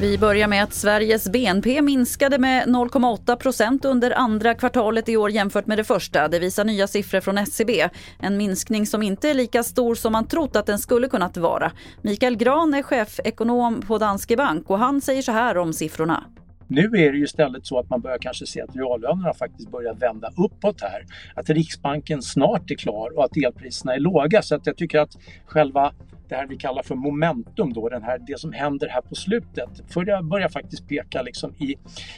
Vi börjar med att Sveriges BNP minskade med 0,8 procent under andra kvartalet i år jämfört med det första. Det visar nya siffror från SCB. En minskning som inte är lika stor som man trott att den skulle kunnat vara. Mikael Gran är chefekonom på Danske Bank och han säger så här om siffrorna. Nu är det ju istället så att man börjar kanske se att reallönerna faktiskt börjar vända uppåt här. Att Riksbanken snart är klar och att elpriserna är låga. Så att jag tycker att själva det här vi kallar för momentum då, den här, det som händer här på slutet, börjar, börjar faktiskt peka liksom i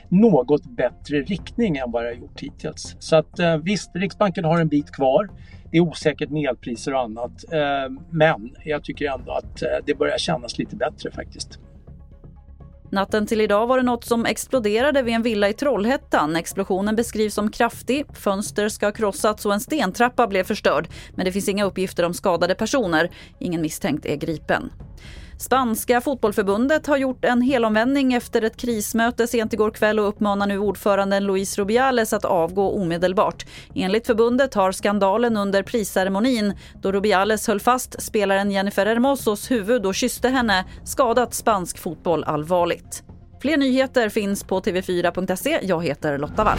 något bättre riktning än vad det har gjort hittills. Så att eh, visst, Riksbanken har en bit kvar. Det är osäkert med elpriser och annat. Eh, men jag tycker ändå att eh, det börjar kännas lite bättre faktiskt. Natten till idag var det något som exploderade vid en villa i Trollhättan. Explosionen beskrivs som kraftig. Fönster ska ha krossats och en stentrappa blev förstörd. Men det finns inga uppgifter om skadade personer. Ingen misstänkt är gripen. Spanska fotbollförbundet har gjort en helomvändning efter ett krismöte sent igår kväll och uppmanar nu ordföranden Luis Rubiales att avgå omedelbart. Enligt förbundet har skandalen under prisceremonin då Rubiales höll fast spelaren Jennifer Hermosos huvud och kysste henne skadat spansk fotboll allvarligt. Fler nyheter finns på tv4.se. Jag heter Lotta Wall.